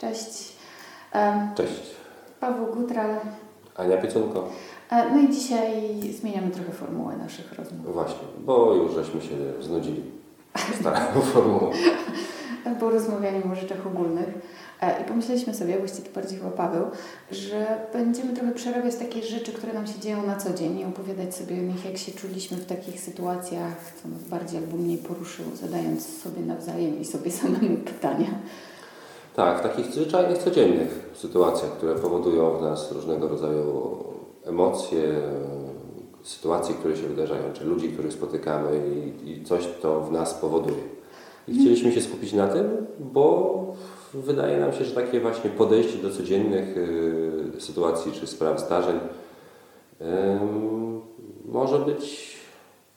Cześć. Cześć. Paweł Gutral. Ania Piecunko. E, No i dzisiaj zmieniamy trochę formułę naszych rozmów, Właśnie, bo już żeśmy się znudzili starą formułą. bo rozmawianiem o rzeczach ogólnych. E, I pomyśleliśmy sobie, właściwie to bardziej chyba Paweł, że będziemy trochę przerabiać takie rzeczy, które nam się dzieją na co dzień i opowiadać sobie o nich, jak się czuliśmy w takich sytuacjach, co nas bardziej albo mniej poruszyło, zadając sobie nawzajem i sobie samemu pytania. Tak, w takich zwyczajnych, codziennych sytuacjach, które powodują w nas różnego rodzaju emocje, sytuacje, które się wydarzają, czy ludzi, których spotykamy i, i coś to w nas powoduje. I chcieliśmy się skupić na tym, bo wydaje nam się, że takie właśnie podejście do codziennych y, sytuacji czy spraw, zdarzeń ym, może być,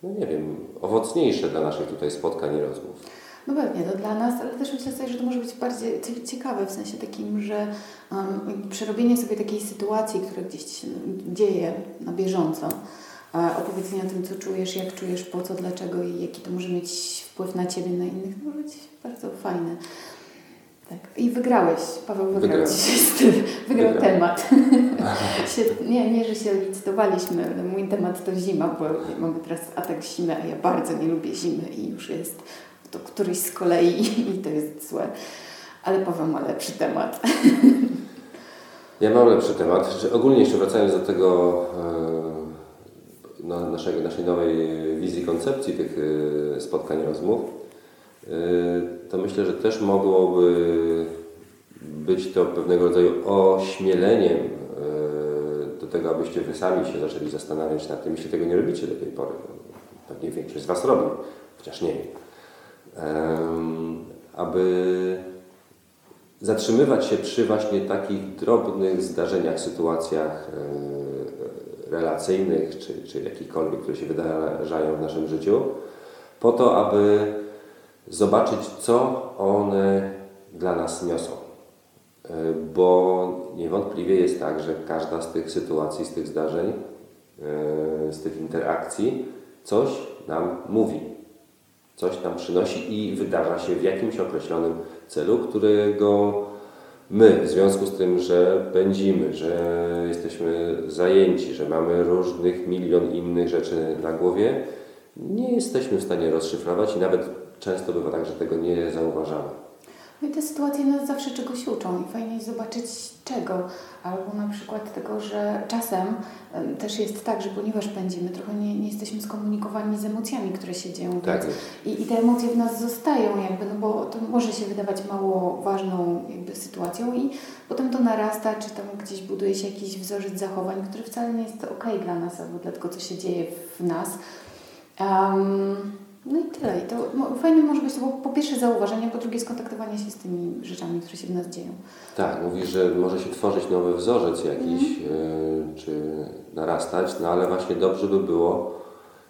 no nie wiem, owocniejsze dla naszych tutaj spotkań i rozmów. No pewnie, to dla nas, ale też myślę sobie, że to może być bardziej cie- ciekawe w sensie takim, że um, przerobienie sobie takiej sytuacji, która gdzieś się dzieje na bieżąco, e, opowiedzenie o tym, co czujesz, jak czujesz, po co, dlaczego i jaki to może mieć wpływ na Ciebie, na innych, to może być bardzo fajne. Tak. I wygrałeś, Paweł wygrał styl, wygrał Wygrałem. temat. nie, nie, że się licytowaliśmy, ale mój temat to zima, bo mamy teraz atak zimy, a ja bardzo nie lubię zimy i już jest to któryś z kolei i to jest złe. Ale Paweł ma lepszy temat. Ja mam lepszy temat. Że ogólnie jeszcze wracając do tego no, naszego, naszej nowej wizji koncepcji tych e, spotkań, rozmów, e, to myślę, że też mogłoby być to pewnego rodzaju ośmieleniem do tego, abyście wy sami się zaczęli zastanawiać nad tym, jeśli tego nie robicie do tej pory. Pewnie większość z Was robi, chociaż nie wiem. Aby zatrzymywać się przy właśnie takich drobnych zdarzeniach, sytuacjach e, relacyjnych czy, czy jakichkolwiek, które się wydarzają w naszym życiu, po to, aby zobaczyć, co one dla nas niosą. E, Bo niewątpliwie jest tak, że każda z tych sytuacji, z tych zdarzeń, e, z tych interakcji coś nam mówi coś nam przynosi i wydarza się w jakimś określonym celu, którego my, w związku z tym, że pędzimy, że jesteśmy zajęci, że mamy różnych milion innych rzeczy na głowie, nie jesteśmy w stanie rozszyfrować i nawet często bywa tak, że tego nie zauważamy. No i te sytuacje nas zawsze czegoś uczą i fajnie jest zobaczyć czego. Albo na przykład tego, że czasem em, też jest tak, że ponieważ pędzimy, trochę nie, nie jesteśmy skomunikowani z emocjami, które się dzieją. Tak. I, I te emocje w nas zostają jakby, no bo to może się wydawać mało ważną jakby sytuacją i potem to narasta, czy tam gdzieś buduje się jakiś wzorzec zachowań, który wcale nie jest okej dla nas albo dla tego, co się dzieje w nas. Em, no i tyle. I to fajne może być to po, pierwsze zauważenie, po drugie skontaktowanie się z tymi rzeczami, które się w nas dzieją. Tak, mówisz, że może się tworzyć nowy wzorzec jakiś, y, czy narastać, no ale właśnie dobrze by było,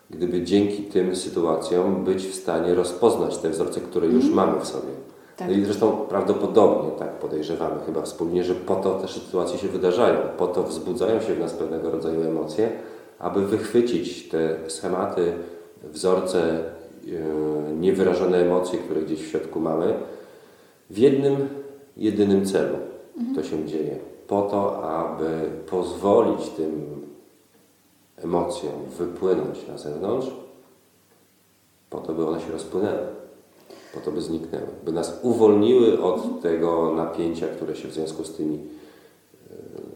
gdyby dzięki tym sytuacjom być w stanie rozpoznać te wzorce, które już mamy w sobie. Tak. No I zresztą prawdopodobnie tak podejrzewamy chyba wspólnie, że po to te sytuacje się wydarzają, po to wzbudzają się w nas pewnego rodzaju emocje, aby wychwycić te schematy, wzorce, niewyrażone emocje, które gdzieś w środku mamy, w jednym, jedynym celu to się dzieje. Po to, aby pozwolić tym emocjom wypłynąć na zewnątrz, po to, by one się rozpłynęły, po to, by zniknęły, by nas uwolniły od tego napięcia, które się w związku z tymi yy,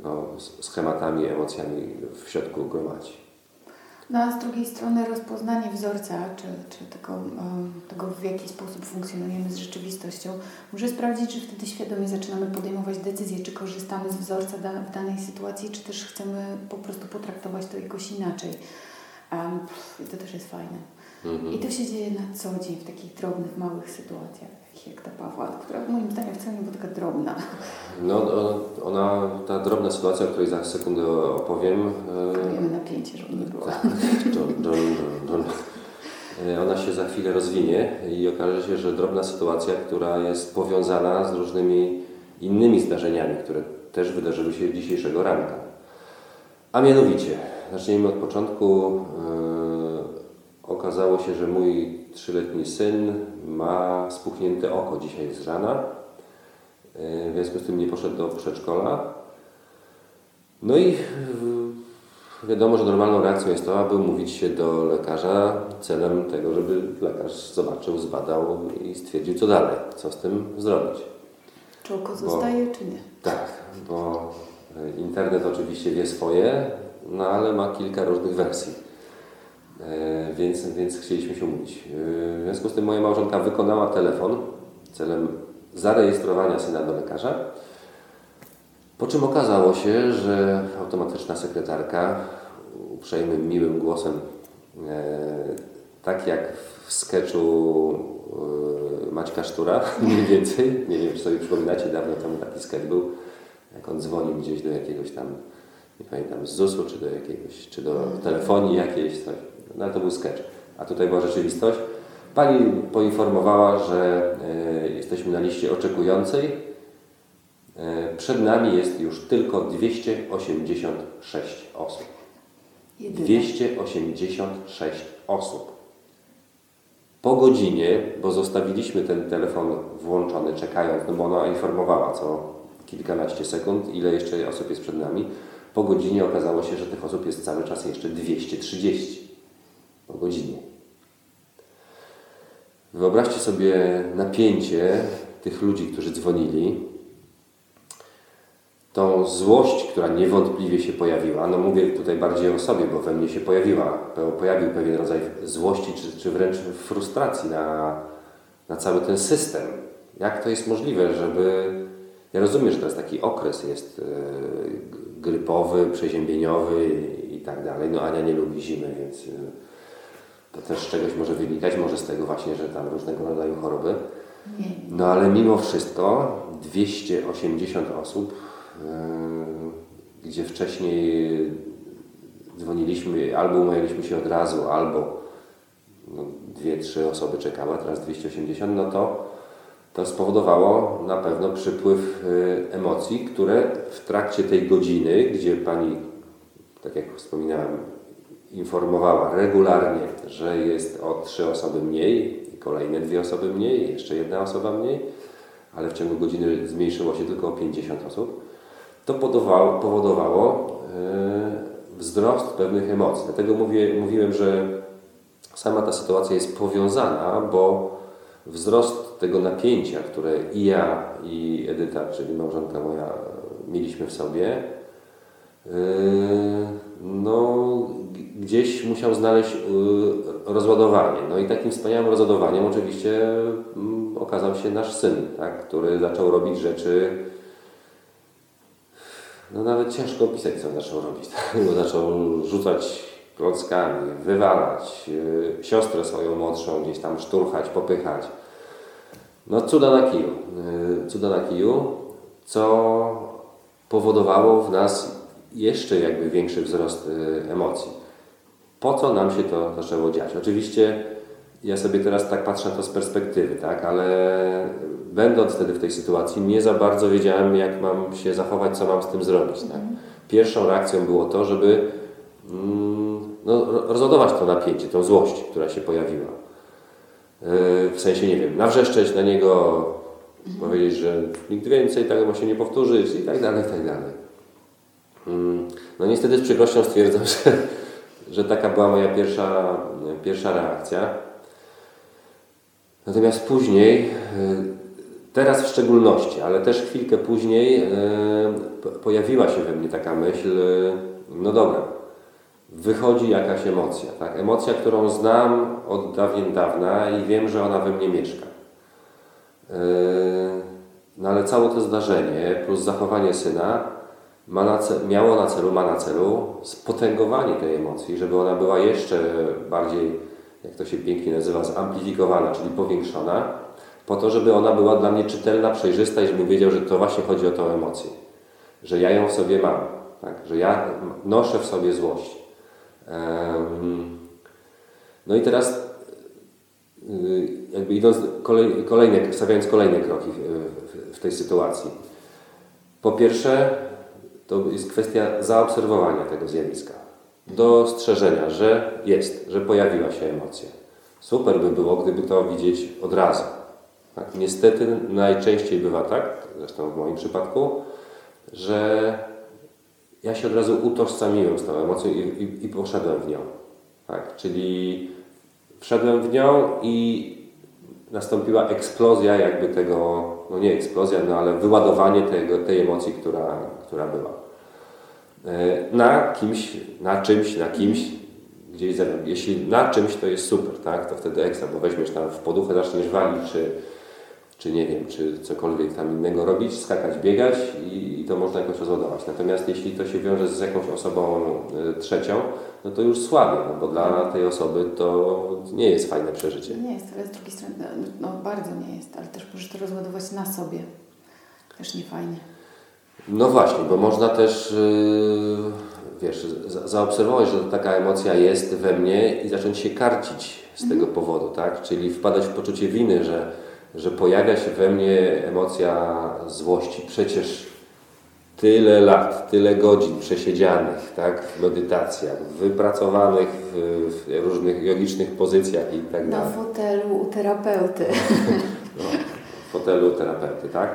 no, schematami, emocjami w środku gromadzi. No a z drugiej strony rozpoznanie wzorca, czy, czy tego, tego, w jaki sposób funkcjonujemy z rzeczywistością, może sprawdzić, czy wtedy świadomie zaczynamy podejmować decyzje, czy korzystamy z wzorca w danej sytuacji, czy też chcemy po prostu potraktować to jakoś inaczej. Um, pff, to też jest fajne. Mhm. I to się dzieje na co dzień w takich drobnych, małych sytuacjach, takich jak ta Pawła, która moim zdaniem wcale nie była taka drobna. No, ona, ta drobna sytuacja, o której za sekundę opowiem, Wiemy napięcie, żeby nie było. John, John, John, John. E, Ona się za chwilę rozwinie i okaże się, że drobna sytuacja, która jest powiązana z różnymi innymi zdarzeniami, które też wydarzyły się dzisiejszego ranka. A mianowicie, zacznijmy od początku. E, Okazało się, że mój trzyletni syn ma spuchnięte oko dzisiaj z rana. W związku z tym nie poszedł do przedszkola. No i wiadomo, że normalną reakcją jest to, aby umówić się do lekarza celem tego, żeby lekarz zobaczył, zbadał i stwierdził, co dalej, co z tym zrobić. Czy oko zostaje, czy nie? Tak, bo internet oczywiście wie swoje, no ale ma kilka różnych wersji. E, więc, więc chcieliśmy się umówić. E, w związku z tym moja małżonka wykonała telefon celem zarejestrowania syna do lekarza. Po czym okazało się, że automatyczna sekretarka uprzejmym, miłym głosem, e, tak jak w sketchu Maćka Sztura, mniej więcej, nie wiem czy sobie przypominacie, dawno temu taki sketch był, jak on dzwonił gdzieś do jakiegoś tam, nie pamiętam, z ZUS-u, czy do jakiegoś, czy do telefonii jakiejś, coś. No to był sketch. A tutaj była rzeczywistość. Pani poinformowała, że e, jesteśmy na liście oczekującej. E, przed nami jest już tylko 286 osób. 286 osób. Po godzinie, bo zostawiliśmy ten telefon włączony, czekając, no bo ona informowała co kilkanaście sekund, ile jeszcze osób jest przed nami. Po godzinie okazało się, że tych osób jest cały czas jeszcze 230. Po godzinie. Wyobraźcie sobie napięcie tych ludzi, którzy dzwonili, tą złość, która niewątpliwie się pojawiła, no mówię tutaj bardziej o sobie, bo we mnie się pojawiła, pojawił pewien rodzaj złości, czy, czy wręcz frustracji na, na cały ten system. Jak to jest możliwe, żeby... Ja rozumiem, że to jest taki okres, jest yy, grypowy, przeziębieniowy i, tak dalej. No Ania nie lubi zimy, więc yy, to też z czegoś może wynikać, może z tego właśnie, że tam różnego rodzaju choroby. No ale mimo wszystko 280 osób gdzie wcześniej dzwoniliśmy, albo umawialiśmy się od razu, albo no, dwie, trzy osoby czekały, a teraz 280, no to to spowodowało na pewno przypływ y, emocji, które w trakcie tej godziny, gdzie Pani, tak jak wspominałem, informowała regularnie, że jest o trzy osoby mniej, kolejne dwie osoby mniej, jeszcze jedna osoba mniej, ale w ciągu godziny zmniejszyło się tylko o 50 osób to powodowało, e, wzrost pewnych emocji. Dlatego mówię, mówiłem, że sama ta sytuacja jest powiązana, bo wzrost tego napięcia, które i ja, i Edyta, czyli małżonka moja, mieliśmy w sobie, e, no, gdzieś musiał znaleźć e, rozładowanie. No i takim wspaniałym rozładowaniem oczywiście mm, okazał się nasz syn, tak, który zaczął robić rzeczy, no nawet ciężko opisać, co zaczął robić. Bo zaczął rzucać klockami, wywalać, yy, siostrę swoją młodszą gdzieś tam szturchać, popychać. No cuda na kiju. Yy, cuda na kiju, co powodowało w nas jeszcze jakby większy wzrost yy, emocji. Po co nam się to zaczęło dziać? Oczywiście ja sobie teraz tak patrzę na to z perspektywy, tak, ale będąc wtedy w tej sytuacji, nie za bardzo wiedziałem, jak mam się zachować, co mam z tym zrobić. Tak. Pierwszą reakcją było to, żeby mm, no, rozładować to napięcie, tą złość, która się pojawiła. Yy, w sensie, nie wiem, nawrzeszczeć na niego, mhm. powiedzieć, że nigdy więcej tego ma się nie powtórzyć i tak dalej, i tak dalej. Yy, no niestety z przykrością stwierdzam, że, że taka była moja pierwsza, pierwsza reakcja. Natomiast później, e, teraz w szczególności, ale też chwilkę później e, pojawiła się we mnie taka myśl, e, no dobra, wychodzi jakaś emocja, tak? Emocja, którą znam od dawien dawna i wiem, że ona we mnie mieszka. No ale całe to zdarzenie plus zachowanie syna ma na miało na celu, ma na celu spotęgowanie tej emocji, żeby ona była jeszcze bardziej jak to się pięknie nazywa, zamplifikowana, czyli powiększona, po to, żeby ona była dla mnie czytelna, przejrzysta i żebym wiedział, że to właśnie chodzi o tą emocję. Że ja ją w sobie mam, tak? że ja noszę w sobie złość. No i teraz y, jakby idąc kolej, kolejne, stawiając kolejne kroki w, w, tej sytuacji. Po pierwsze, to jest kwestia zaobserwowania tego zjawiska dostrzeżenia, że jest, że pojawiła się emocja. Super by było, gdyby to widzieć od razu. Tak? Niestety najczęściej bywa tak, zresztą w moim przypadku, że ja się od razu utożsamiłem z tą emocją i, i, i poszedłem w nią. Tak? Czyli wszedłem w nią i nastąpiła eksplozja jakby tego, no nie eksplozja, no ale wyładowanie tego, tej emocji, która, która była. E, na kimś, na czymś, na kimś, gdzieś Jeśli na czymś to jest super, tak, to wtedy ekstra, bo weźmiesz tam w poduchę, zaczniesz walić, czy, czy nie wiem, czy cokolwiek tam innego robić, skakać, biegać i, i to można jakoś rozładować. Natomiast jeśli to się wiąże z jakąś osobą y, trzecią, no to już słabiej, no bo dla tej osoby to nie jest fajne przeżycie. Nie jest, ale z drugiej strony, no, bardzo nie jest, ale też możesz to rozładować na sobie. Też nie fajnie. No właśnie, bo można też, yy, wiesz, za, zaobserwować, że taka emocja jest we mnie i zacząć się karcić z mhm. tego powodu, tak? Czyli wpadać w poczucie winy, że, że pojawia się we mnie emocja złości. Przecież tyle lat, tyle godzin przesiedzianych, tak, w medytacjach, wypracowanych w, w różnych jogicznych pozycjach i tak dalej. Na fotelu u terapeuty. No, w fotelu terapeuty, tak.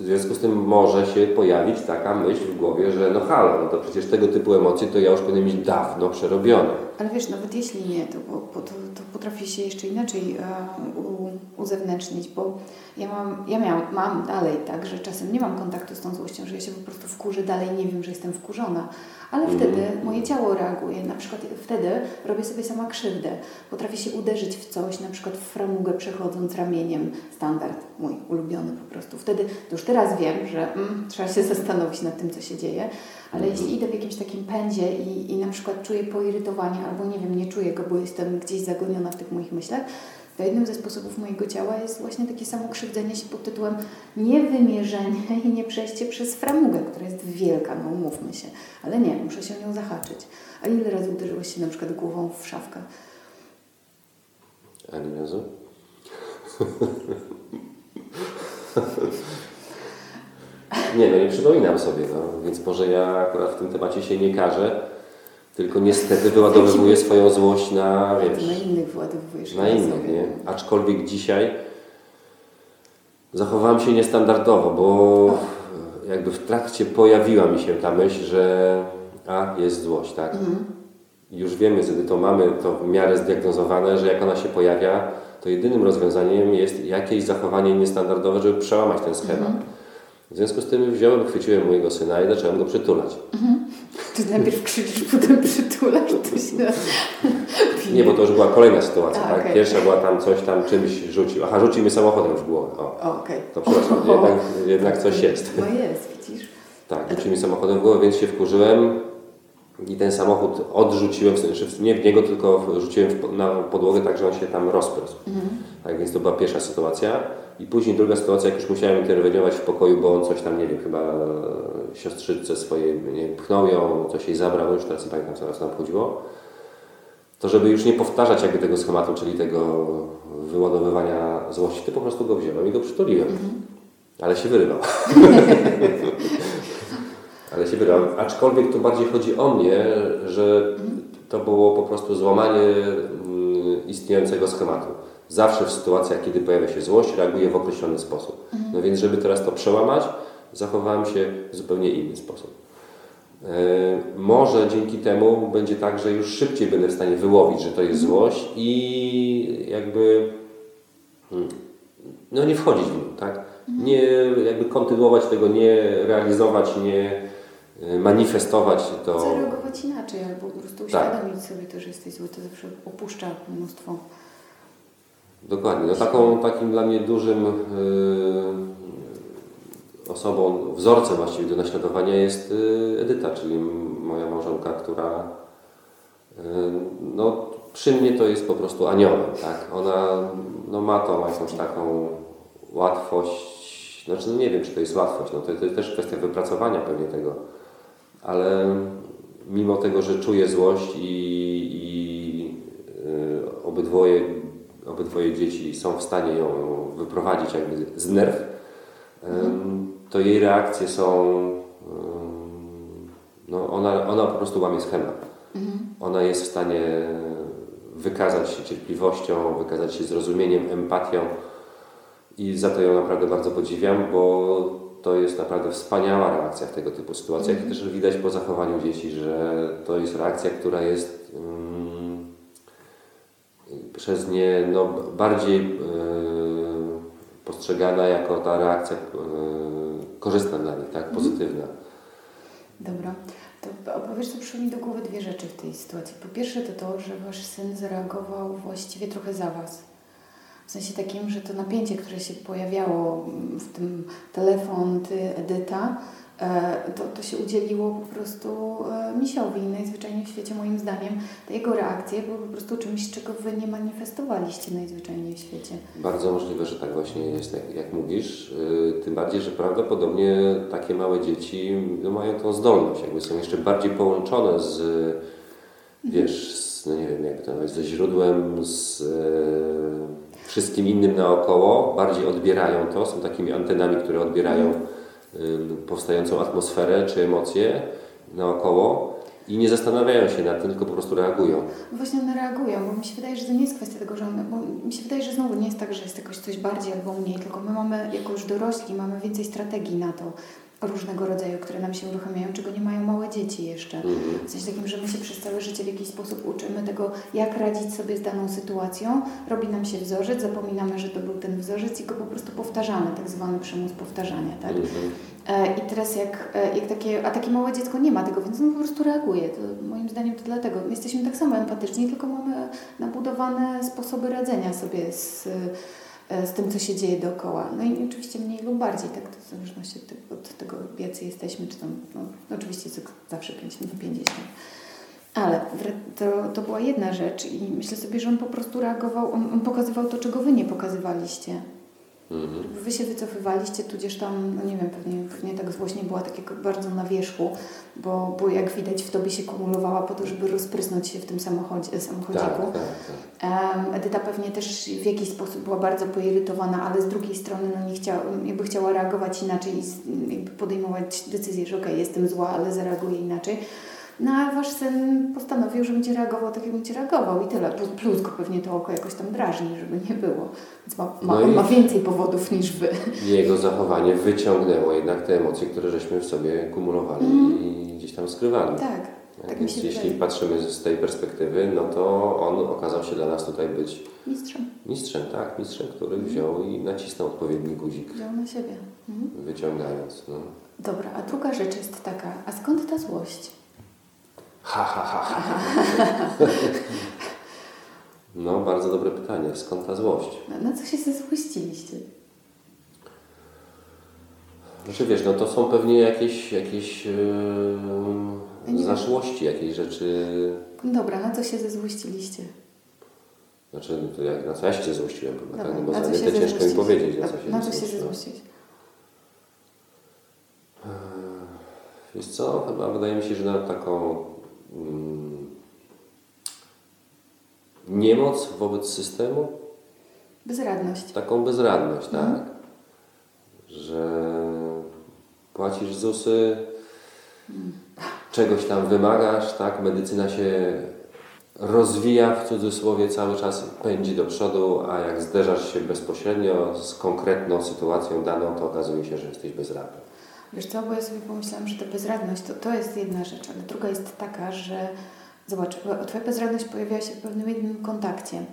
W związku z tym może się pojawić taka myśl w głowie, że no halo, no to przecież tego typu emocje to ja już powinienem mieć dawno przerobione. Ale wiesz, nawet jeśli nie, to, to, to, potrafi się jeszcze inaczej e, u, uzewnętrznić, bo ja mam, ja miałam, mam dalej tak, że czasem nie mam kontaktu z tą złością, że ja się po prostu wkurzę, dalej nie wiem, że jestem wkurzona, ale mm. wtedy moje ciało reaguje, na przykład wtedy robię sobie sama krzywdę, potrafię się uderzyć w coś, na przykład w framugę przechodząc ramieniem, standard mój ulubiony po prostu. Wtedy, to już teraz wiem, że mm, trzeba się zastanowić nad tym, co się dzieje, ale jeśli idę w jakimś takim pędzie i, i na przykład czuję poirytowanie, albo nie wiem, nie czuję go, bo jestem gdzieś zagoniona w tych moich myślach, to jednym ze sposobów mojego ciała jest właśnie takie samo krzywdzenie się pod tytułem niewymierzenie i nie przejście przez framugę, która jest wielka, no umówmy się. Ale nie, muszę się o nią zahaczyć. A ile razy uderzyłeś się na przykład głową w szafkę? Ani razu. nie, no nie przypominam sobie, no. więc może ja akurat w tym temacie się nie karzę tylko niestety wyładowywuje swoją złość na, wiesz, na innych wyładowujesz. Na innych, nie? Aczkolwiek dzisiaj zachowałem się niestandardowo, bo jakby w trakcie pojawiła mi się ta myśl, że a, jest złość, tak? Mhm. Już wiemy, wtedy to mamy to w miarę zdiagnozowane, że jak ona się pojawia, to jedynym rozwiązaniem jest jakieś zachowanie niestandardowe, żeby przełamać ten schemat. Mhm. W związku z tym wziąłem, chwyciłem mojego syna i zacząłem go przytulać. Mhm. Ty najpierw krzyczysz, potem przytulasz. To się... Nie, bo to już była kolejna sytuacja. A, tak? okay. Pierwsza była tam coś tam czymś rzucił. Aha, rzucił mi samochodem w głowę. O, o okay. To przepraszam, jednak, jednak coś jest. No jest, widzisz. Tak, rzucił mi samochodem w głowę, więc się wkurzyłem i ten samochód odrzuciłem, w sensie nie w niego, tylko rzuciłem na podłogę tak, że on się tam rozprosł. Mhm. Tak, więc to była pierwsza sytuacja. I później druga sytuacja, jak już musiałem interweniować w pokoju, bo on coś tam, nie wiem, chyba siostrzyce swojej, nie pchnął ją, coś jej zabrał, już teraz nie pamiętam, co tam chodziło. To żeby już nie powtarzać jakby tego schematu, czyli tego wyładowywania złości, to po prostu go wziąłem i go przytuliłem. Mhm. Ale się wyrywał. Ale się wyrywał. Aczkolwiek tu bardziej chodzi o mnie, że to było po prostu złamanie mm, istniejącego schematu zawsze w sytuacjach, kiedy pojawia się złość, reaguję w określony sposób. No więc, żeby teraz to przełamać, zachowałem się w zupełnie inny sposób. E, może dzięki temu będzie tak, że już szybciej będę w stanie wyłowić, że to jest mhm. złość i jakby hmm, no nie wchodzić w nią, tak? Mhm. Nie jakby kontynuować tego, nie realizować, nie e, manifestować to. Zareagować inaczej albo po prostu tak. uświadomić tak. sobie to, że jesteś zły, to zawsze opuszcza mnóstwo Dokładnie. No taką, takim dla mnie dużym yy, osobą, wzorcem właściwie do naśladowania jest yy, Edyta, czyli moja małżonka, która yy, no, przy mnie to jest po prostu aniołem. Tak? Ona no, ma tą jakąś taką łatwość, znaczy no nie wiem, czy to jest łatwość, no, to, to jest też kwestia wypracowania pewnie tego, ale mimo tego, że czuję złość i, i yy, obydwoje obydwoje dzieci są w stanie ją wyprowadzić jakby z nerw, to jej reakcje są, no ona, ona po prostu łamie schemat. Mhm. Ona jest w stanie wykazać się cierpliwością, wykazać się zrozumieniem, empatią i za to ją naprawdę bardzo podziwiam, bo to jest naprawdę wspaniała reakcja w tego typu sytuacjach i też widać po zachowaniu dzieci, że to jest reakcja, która jest mm, przez nie no, bardziej yy, postrzegana jako ta reakcja yy, korzystna dla nich, tak, pozytywna. Dobra. To opowiesz, co przyszło mi do głowy dwie rzeczy w tej sytuacji. Po pierwsze to to, że wasz syn zareagował właściwie trochę za was. W sensie takim, że to napięcie, które się pojawiało w tym telefon, ty, Edyta, e, to, to się udzieliło po prostu e, misiowi. Najzwyczajniej w świecie, moim zdaniem, te jego reakcje były po prostu czymś, czego wy nie manifestowaliście najzwyczajniej w świecie. Bardzo możliwe, że tak właśnie jest, jak, jak mówisz. Y, tym bardziej, że prawdopodobnie takie małe dzieci no, mają tą zdolność, jakby są jeszcze bardziej połączone z, wiesz, z, no nie wiem, jak to nazwać, ze źródłem, z e, wszystkim innym naokoło, bardziej odbierają to, są takimi antenami, które odbierają y, powstającą atmosferę czy emocje naokoło i nie zastanawiają się nad tym, tylko po prostu reagują. Właśnie one reagują, bo mi się wydaje, że to nie jest kwestia tego, że one, bo mi się wydaje, że znowu nie jest tak, że jest jakoś coś bardziej albo mniej, tylko my mamy, jako już dorośli, mamy więcej strategii na to różnego rodzaju, które nam się uruchamiają, czego nie mają małe dzieci jeszcze. Mhm. W sensie takim, że my się przez całe życie w jakiś sposób uczymy tego, jak radzić sobie z daną sytuacją. Robi nam się wzorzec, zapominamy, że to był ten wzorzec i go po prostu powtarzamy, tak zwany przymus powtarzania, tak? Mhm. E, I teraz jak, e, jak takie, a takie małe dziecko nie ma tego, więc ono po prostu reaguje. To moim zdaniem to dlatego. My jesteśmy tak samo empatyczni, tylko mamy nabudowane sposoby radzenia sobie z, z tym, co się dzieje dookoła. No i oczywiście mniej lub bardziej, tak, to w zależności od, tego- jacy jesteśmy, czy tam, no, oczywiście jest zawsze 5 na 50. Ale to, to była jedna rzecz i myślę sobie, że on po prostu reagował, on, on pokazywał to, czego wy nie pokazywaliście. Mhm. Wy się wycofywaliście, tudzież tam, no nie wiem, pewnie, pewnie tak złość nie była takiego bardzo na wierzchu, bo, bo jak widać w tobie się kumulowała po to, żeby rozprysnąć się w tym samochodzie, samochodziku. Tak, tak, tak. Edyta pewnie też w jakiś sposób była bardzo poirytowana, ale z drugiej strony no nie chciała, jakby chciała reagować inaczej i podejmować decyzję, że okej, jestem zła, ale zareaguję inaczej. No a wasz syn postanowił, że będzie reagował tak, jak będzie reagował i tyle. Plus- Plus go pewnie to oko jakoś tam drażni, żeby nie było. Więc ma, ma, No ma więcej powodów niż wy. Jego zachowanie wyciągnęło jednak te emocje, które żeśmy w sobie kumulowali i gdzieś tam skrywali. Tak, tak mi Więc jeśli wydaje. patrzymy z tej perspektywy, no to on okazał się dla nas tutaj być Mistrzem mistrzem, tak? Mistrzem, który wziął i nacisnął odpowiedni guzik, wziął na siebie. Mhm. wyciągając. No. Dobra, a druga rzecz jest taka, a skąd ta złość? Ha, ha, ha, ha. No, bardzo dobre pytanie. Skąd ta złość? Na, na co się zezłościliście? Znaczy wiesz, no to są pewnie jakieś, jakieś Ja nie yy, wiem. zaszłości, jakieś rzeczy. No Dobra, na co się zezłościliście? Znaczy, no to jak, na co ja się złościłem chyba, Dobra, tak? No bo na co za się ciężko mi powiedzieć, na co się na co się złościłem. zezłościć? Wiesz co, chyba wydaje mi się, że na taką niemoc wobec systemu, Bezradność. taką bezradność, tak? Mhm. Że płacisz ZUSy, czegoś tam wymagasz, tak? Medycyna się rozwija w cudzysłowie cały czas, pędzi do przodu, a jak zderzasz się bezpośrednio z konkretną sytuacją daną, to okazuje się, że jesteś bezradny. Wiesz co, bo ja sobie pomyślałam, że ta bezradność to, to jest jedna rzecz, ale druga jest taka, że zobacz, Twoja bezradność pojawiała się w pewnym jednym kontakcie.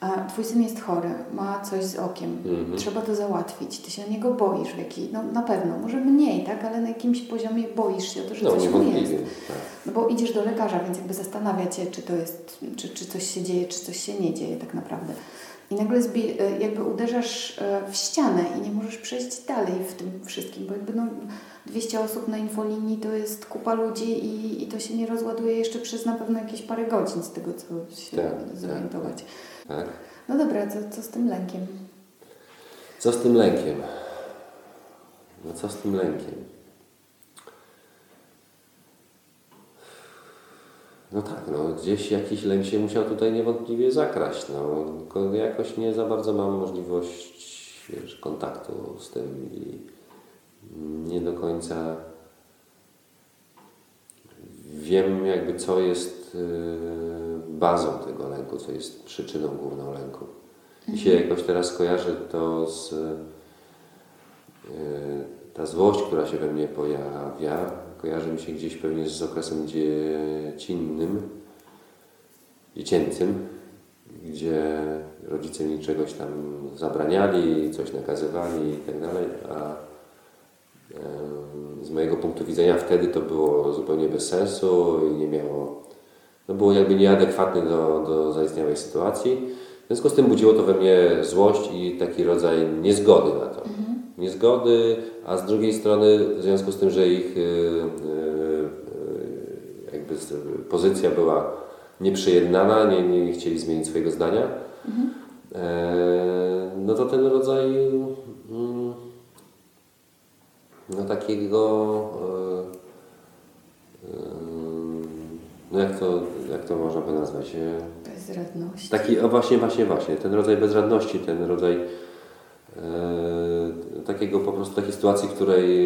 A twój syn jest chory, ma coś z okiem, Mhm. trzeba to załatwić, ty się o niego boisz w jakiej, no na pewno, może mniej, tak, ale na jakimś poziomie boisz się o to, że No, coś mu jest. Tak. No bo idziesz do lekarza, więc jakby zastanawia Cię, czy to jest, czy, czy coś się dzieje, czy coś się nie dzieje tak naprawdę. I nagle e, jakby uderzasz e, w ścianę i nie możesz przejść dalej w tym wszystkim, bo jakby no 200 osób na infolinii to jest kupa ludzi i, i to się nie rozładuje jeszcze przez na pewno jakieś parę godzin z tego, co się Tak, zorientować. tak. No dobra, co, co z tym lękiem? Co z tym lękiem? No co z tym lękiem? No tak, no gdzieś jakiś lęk się musiał tutaj niewątpliwie zakraść. No, jakoś nie za bardzo mam możliwość wiesz, kontaktu z tym i nie do końca wiem jakby co jest y, bazą tego lęku, co jest przyczyną główną lęku. Mi się jakoś teraz kojarzy to z y, ta złość, która się we mnie pojawia, kojarzy mi się gdzieś pewnie z okresem dziecinnym, dziecięcym, gdzie rodzice mi czegoś tam zabraniali, coś nakazywali i tak a z mojego punktu widzenia wtedy to było zupełnie bez sensu i nie miało, no było jakby nieadekwatne do, do zaistniałej sytuacji. W związku z tym budziło to we mnie złość i taki rodzaj niezgody na to. Mhm. Niezgody, a z drugiej strony w związku z tym, że ich y, y, y, jakby pozycja była nieprzyjednana, nie, nie chcieli zmienić swojego zdania, mhm. E, no to ten rodzaj mm, no takiego e, e, no jak to, jak to można by nazwać? Bezradności. Taki, o właśnie, właśnie, właśnie, ten rodzaj bezradności, ten rodzaj e, takiego po prostu takiej sytuacji, w której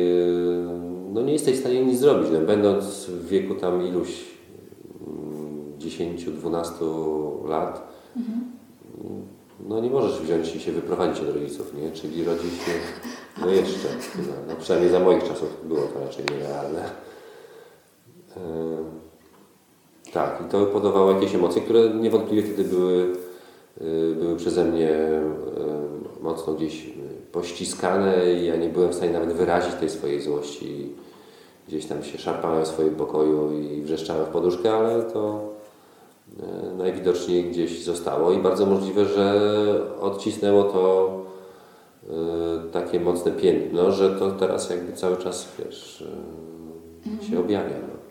no nie jesteś w stanie nic zrobić. No, będąc w wieku tam iluś 10-12 lat, mhm. no nie możesz wziąć i się wyprowadzić od rodziców, nie? Czyli rodzić się, no jeszcze, no, no przynajmniej za moich czasów było to raczej nierealne. Tak, i to podawało jakieś emocje, które niewątpliwie wtedy były, y, były przeze mnie mocno gdzieś pościskane i ja nie byłem w stanie nawet wyrazić tej swojej złości. Gdzieś tam się szarpałem w swoim pokoju i wrzeszczałem w poduszkę, ale to y, najwidoczniej gdzieś zostało i bardzo możliwe, że odcisnęło to takie mocne piętno, że to teraz jakby cały czas wiesz, się mhm. objawia. No.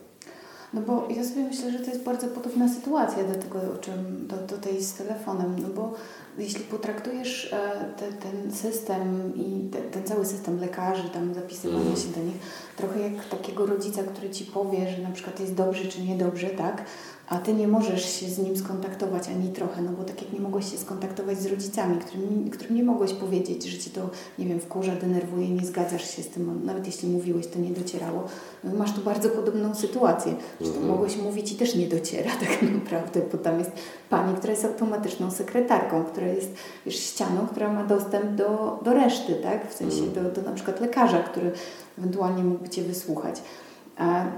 No bo ja sobie myślę, że to jest bardzo podobna sytuacja do tego, o czym, do, do tej z telefonem, no bo jeśli potraktujesz e, te, ten system i te, ten cały system lekarzy, tam zapisywania mm. się do nich, trochę jak takiego rodzica, który ci powie, że na przykład jest dobrze czy niedobrze, tak? A ty nie możesz się z nim skontaktować ani trochę, no bo tak jak nie mogłeś się skontaktować z rodzicami, którym, którym nie mogłeś powiedzieć, że cię to, nie wiem, wkurza, denerwuje, nie zgadzasz się z tym, nawet jeśli mówiłeś, to nie docierało. No, masz tu bardzo podobną sytuację, że to mhm. mogłeś mówić i też nie dociera tak naprawdę, bo tam jest pani, która jest automatyczną sekretarką, która jest wiesz, ścianą, która ma dostęp do, do reszty, tak? W sensie mhm. do, do na przykład lekarza, który ewentualnie mógłby cię wysłuchać.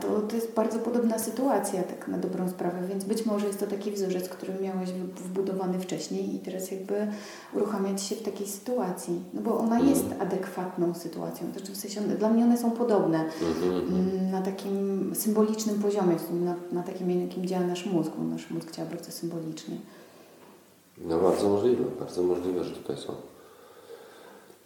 To, to jest bardzo podobna sytuacja, tak na dobrą sprawę, więc być może jest to taki wzorzec, który miałeś wbudowany wcześniej i teraz jakby uruchamiać się w takiej sytuacji, no bo ona mhm. jest adekwatną sytuacją, znaczy w sensie one, dla mnie one są podobne mhm, mhm. Mm, na takim symbolicznym poziomie, na, na takim, jakim działa nasz mózg, bo nasz mózg działa bardzo symbolicznie. No bardzo możliwe, bardzo możliwe, że tutaj są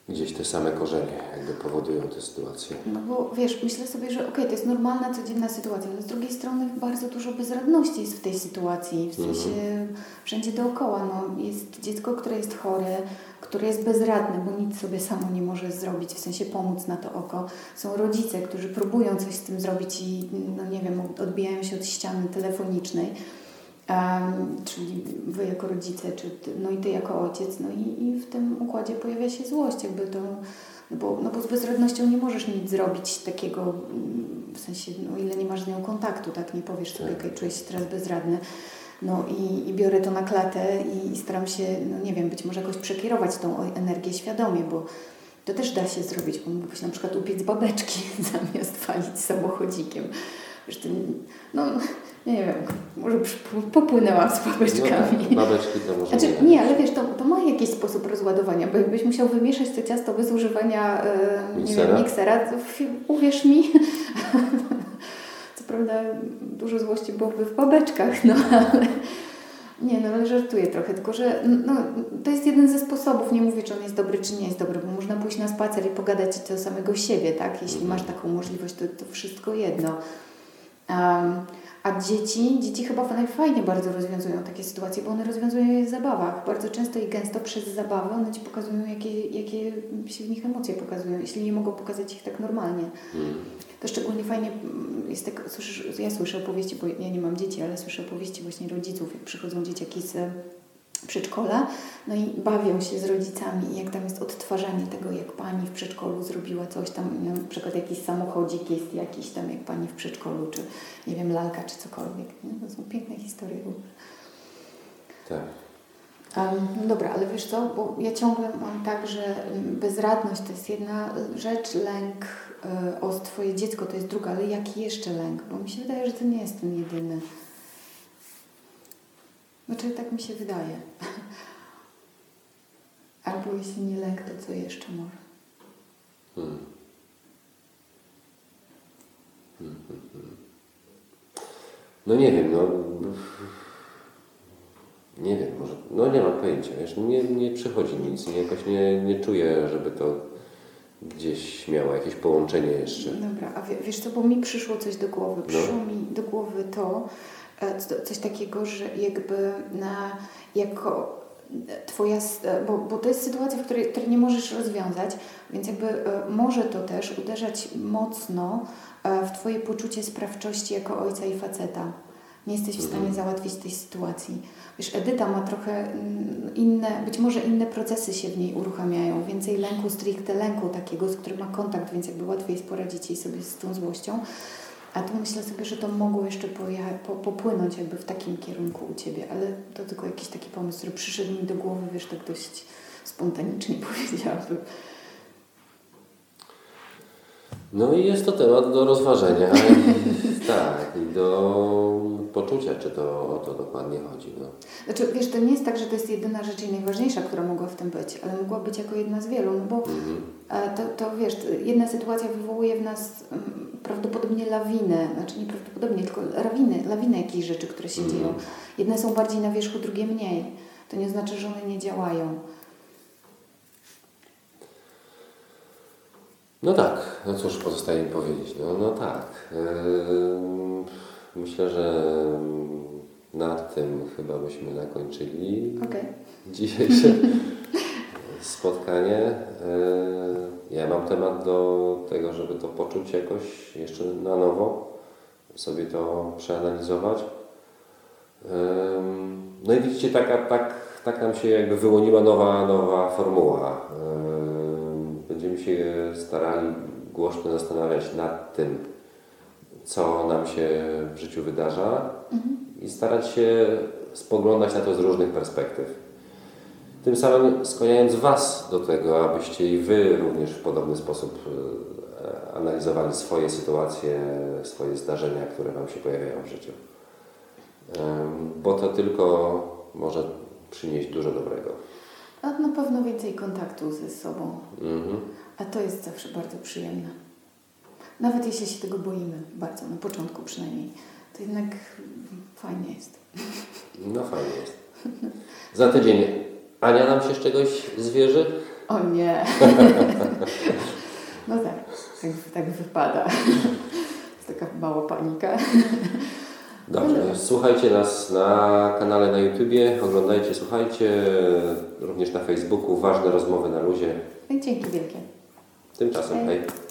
gdzieś te same korzenie jakby powodują te sytuacje. No bo wiesz, myślę sobie, że okej, okay, to jest normalna, codzienna sytuacja, ale z drugiej strony bardzo dużo bezradności jest w tej sytuacji, w sensie mhm. wszędzie dookoła. No, jest dziecko, które jest chore, które jest bezradne, bo nic sobie samo nie może zrobić, w sensie pomóc na to oko. Są rodzice, którzy próbują coś z tym zrobić i, no nie wiem, odbijają się od ściany telefonicznej Um, czyli wy jako rodzice, czy ty, no i ty jako ojciec, no i, i w tym układzie pojawia się złość, jakby to, no bo, no bo z bezradnością nie możesz nic zrobić takiego, mm, w sensie, no ile nie masz z nią kontaktu, tak, nie powiesz sobie, okej, okay, czuję się teraz bezradny, no i, i biorę to na klatę i, i staram się, no nie wiem, być może jakoś przekierować tą energię świadomie, bo to też da się zrobić, bo mógłbyś na przykład upiec babeczki zamiast walić samochodzikiem. Wiesz, ty, no nie wiem, może popłynęłam z babeczkami. No, babeczki to może znaczy, nie. ale wiesz, to, to ma jakiś sposób rozładowania, bo jakbyś musiał wymieszać to ciasto bez używania e, nie wiem, miksera, to uwierz mi, co prawda dużo złości byłoby w babeczkach, no ale... Nie, no ale żartuję trochę, tylko że no, to jest jeden ze sposobów, nie mówię, czy on jest dobry, czy nie jest dobry, bo można pójść na spacer i pogadać do samego siebie, tak? Jeśli mhm. masz taką możliwość, to, to wszystko jedno. Um, a dzieci, dzieci chyba najfajniej bardzo rozwiązują takie sytuacje, bo one rozwiązują je w zabawach. Bardzo często i gęsto przez zabawę one Ci pokazują, jakie, jakie się w nich emocje pokazują, jeśli nie mogą pokazać ich tak normalnie. Hmm. To szczególnie fajnie mm, jest tak, słyszysz, ja słyszę opowieści, bo ja nie mam dzieci, ale słyszę opowieści właśnie rodziców, jak przychodzą dzieciaki z przedszkola, no i bawią się z rodzicami jak tam jest odtwarzanie tego, jak pani w przedszkolu zrobiła coś tam, na przykład jakiś samochodzik jest jakiś tam, jak pani w przedszkolu, czy nie wiem, lalka, czy cokolwiek. Nie? To są piękne historie w ogóle. Tak. No dobra, ale wiesz co, bo ja ciągle mam tak, że bezradność to jest jedna rzecz, lęk y, o Twoje dziecko to jest druga, ale jaki jeszcze lęk? Bo mi się wydaje, że to nie jest ten jedyny. Znaczy tak mi się wydaje. Albo jeśli nie lęk, to co jeszcze może? Hmm. Hmm, hmm. No nie wiem, no nie wiem, może, no nie mam pojęcia, wiesz, nie, nie przychodzi nic, nie, jakoś nie, nie czuję, żeby to gdzieś miało jakieś połączenie jeszcze. Dobra, a wiesz co, bo mi przyszło coś do głowy, no. przyszło no. mi do głowy to, coś takiego, że jakby na, jako Twoja, e, bo, bo to jest sytuacja, w której, której nie możesz rozwiązać, więc jakby e, może to też uderzać mocno w Twoje poczucie sprawczości jako ojca i faceta. Nie jesteś w stanie mhm. załatwić tej sytuacji. Wiesz, Edyta ma trochę mm, inne, być może inne procesy się w niej uruchamiają, więcej lęku, stricte lęku takiego, z którym ma kontakt, więc jakby łatwiej jest poradzić jej sobie z tą złością. A tu myślę sobie, że to mogło jeszcze pojechać, po, popłynąć jakby w takim kierunku u Ciebie, ale to tylko jakiś taki pomysł, który przyszedł mi do głowy, wiesz, tak dość spontanicznie powiedziałabym. No i jest to temat do rozważenia. tak, i do poczucia, czy to o to dokładnie chodzi. No. Znaczy, wiesz, to nie jest tak, że to jest jedyna rzecz i najważniejsza, która mogła w tym być, ale mogła być jako jedna z wielu, no bo mhm. to, to wiesz, jedna sytuacja wywołuje w nas um, prawdopodobnie lawinę, znaczy nie prawdopodobnie, tylko lawiny, lawinę jakichś rzeczy, które się mhm. dzieją. Jedne są bardziej na wierzchu, drugie mniej. To nie znaczy, że one nie działają. No tak, no cóż pozostaje mi powiedzieć. No, no tak. Yy, myślę, że na tym chyba byśmy zakończyli okay. dzisiejsze spotkanie. Yy, ja mam temat do tego, żeby to poczuć jakoś jeszcze na nowo, sobie to przeanalizować. Yy, no i widzicie, taka, tak, tak nam się jakby wyłoniła nowa, nowa formuła będziemy się starali głośno zastanawiać nad tym, co nam się w życiu wydarza mhm. i starać się spoglądać na to z różnych perspektyw. Tym samym skłaniając Was do tego, abyście i Wy również w podobny sposób e, analizowali swoje sytuacje, swoje zdarzenia, które Wam się pojawiają w życiu. Bo to tylko może przynieść dużo dobrego. A na pewno więcej kontaktu ze sobą. Mhm. A to jest zawsze bardzo przyjemne. Nawet jeśli się tego boimy, bardzo, na początku przynajmniej, to jednak fajnie jest. No fajnie jest. Za tydzień Ania nam się z czegoś zwierzy? O nie. no tak, tak, tak wypada. jest taka mała panika. Dobrze, słuchajcie nas na kanale na YouTubie, oglądajcie, słuchajcie, również na Facebooku, ważne rozmowy na luzie. Dzięki wielkie. Tymczasem, hej. hej.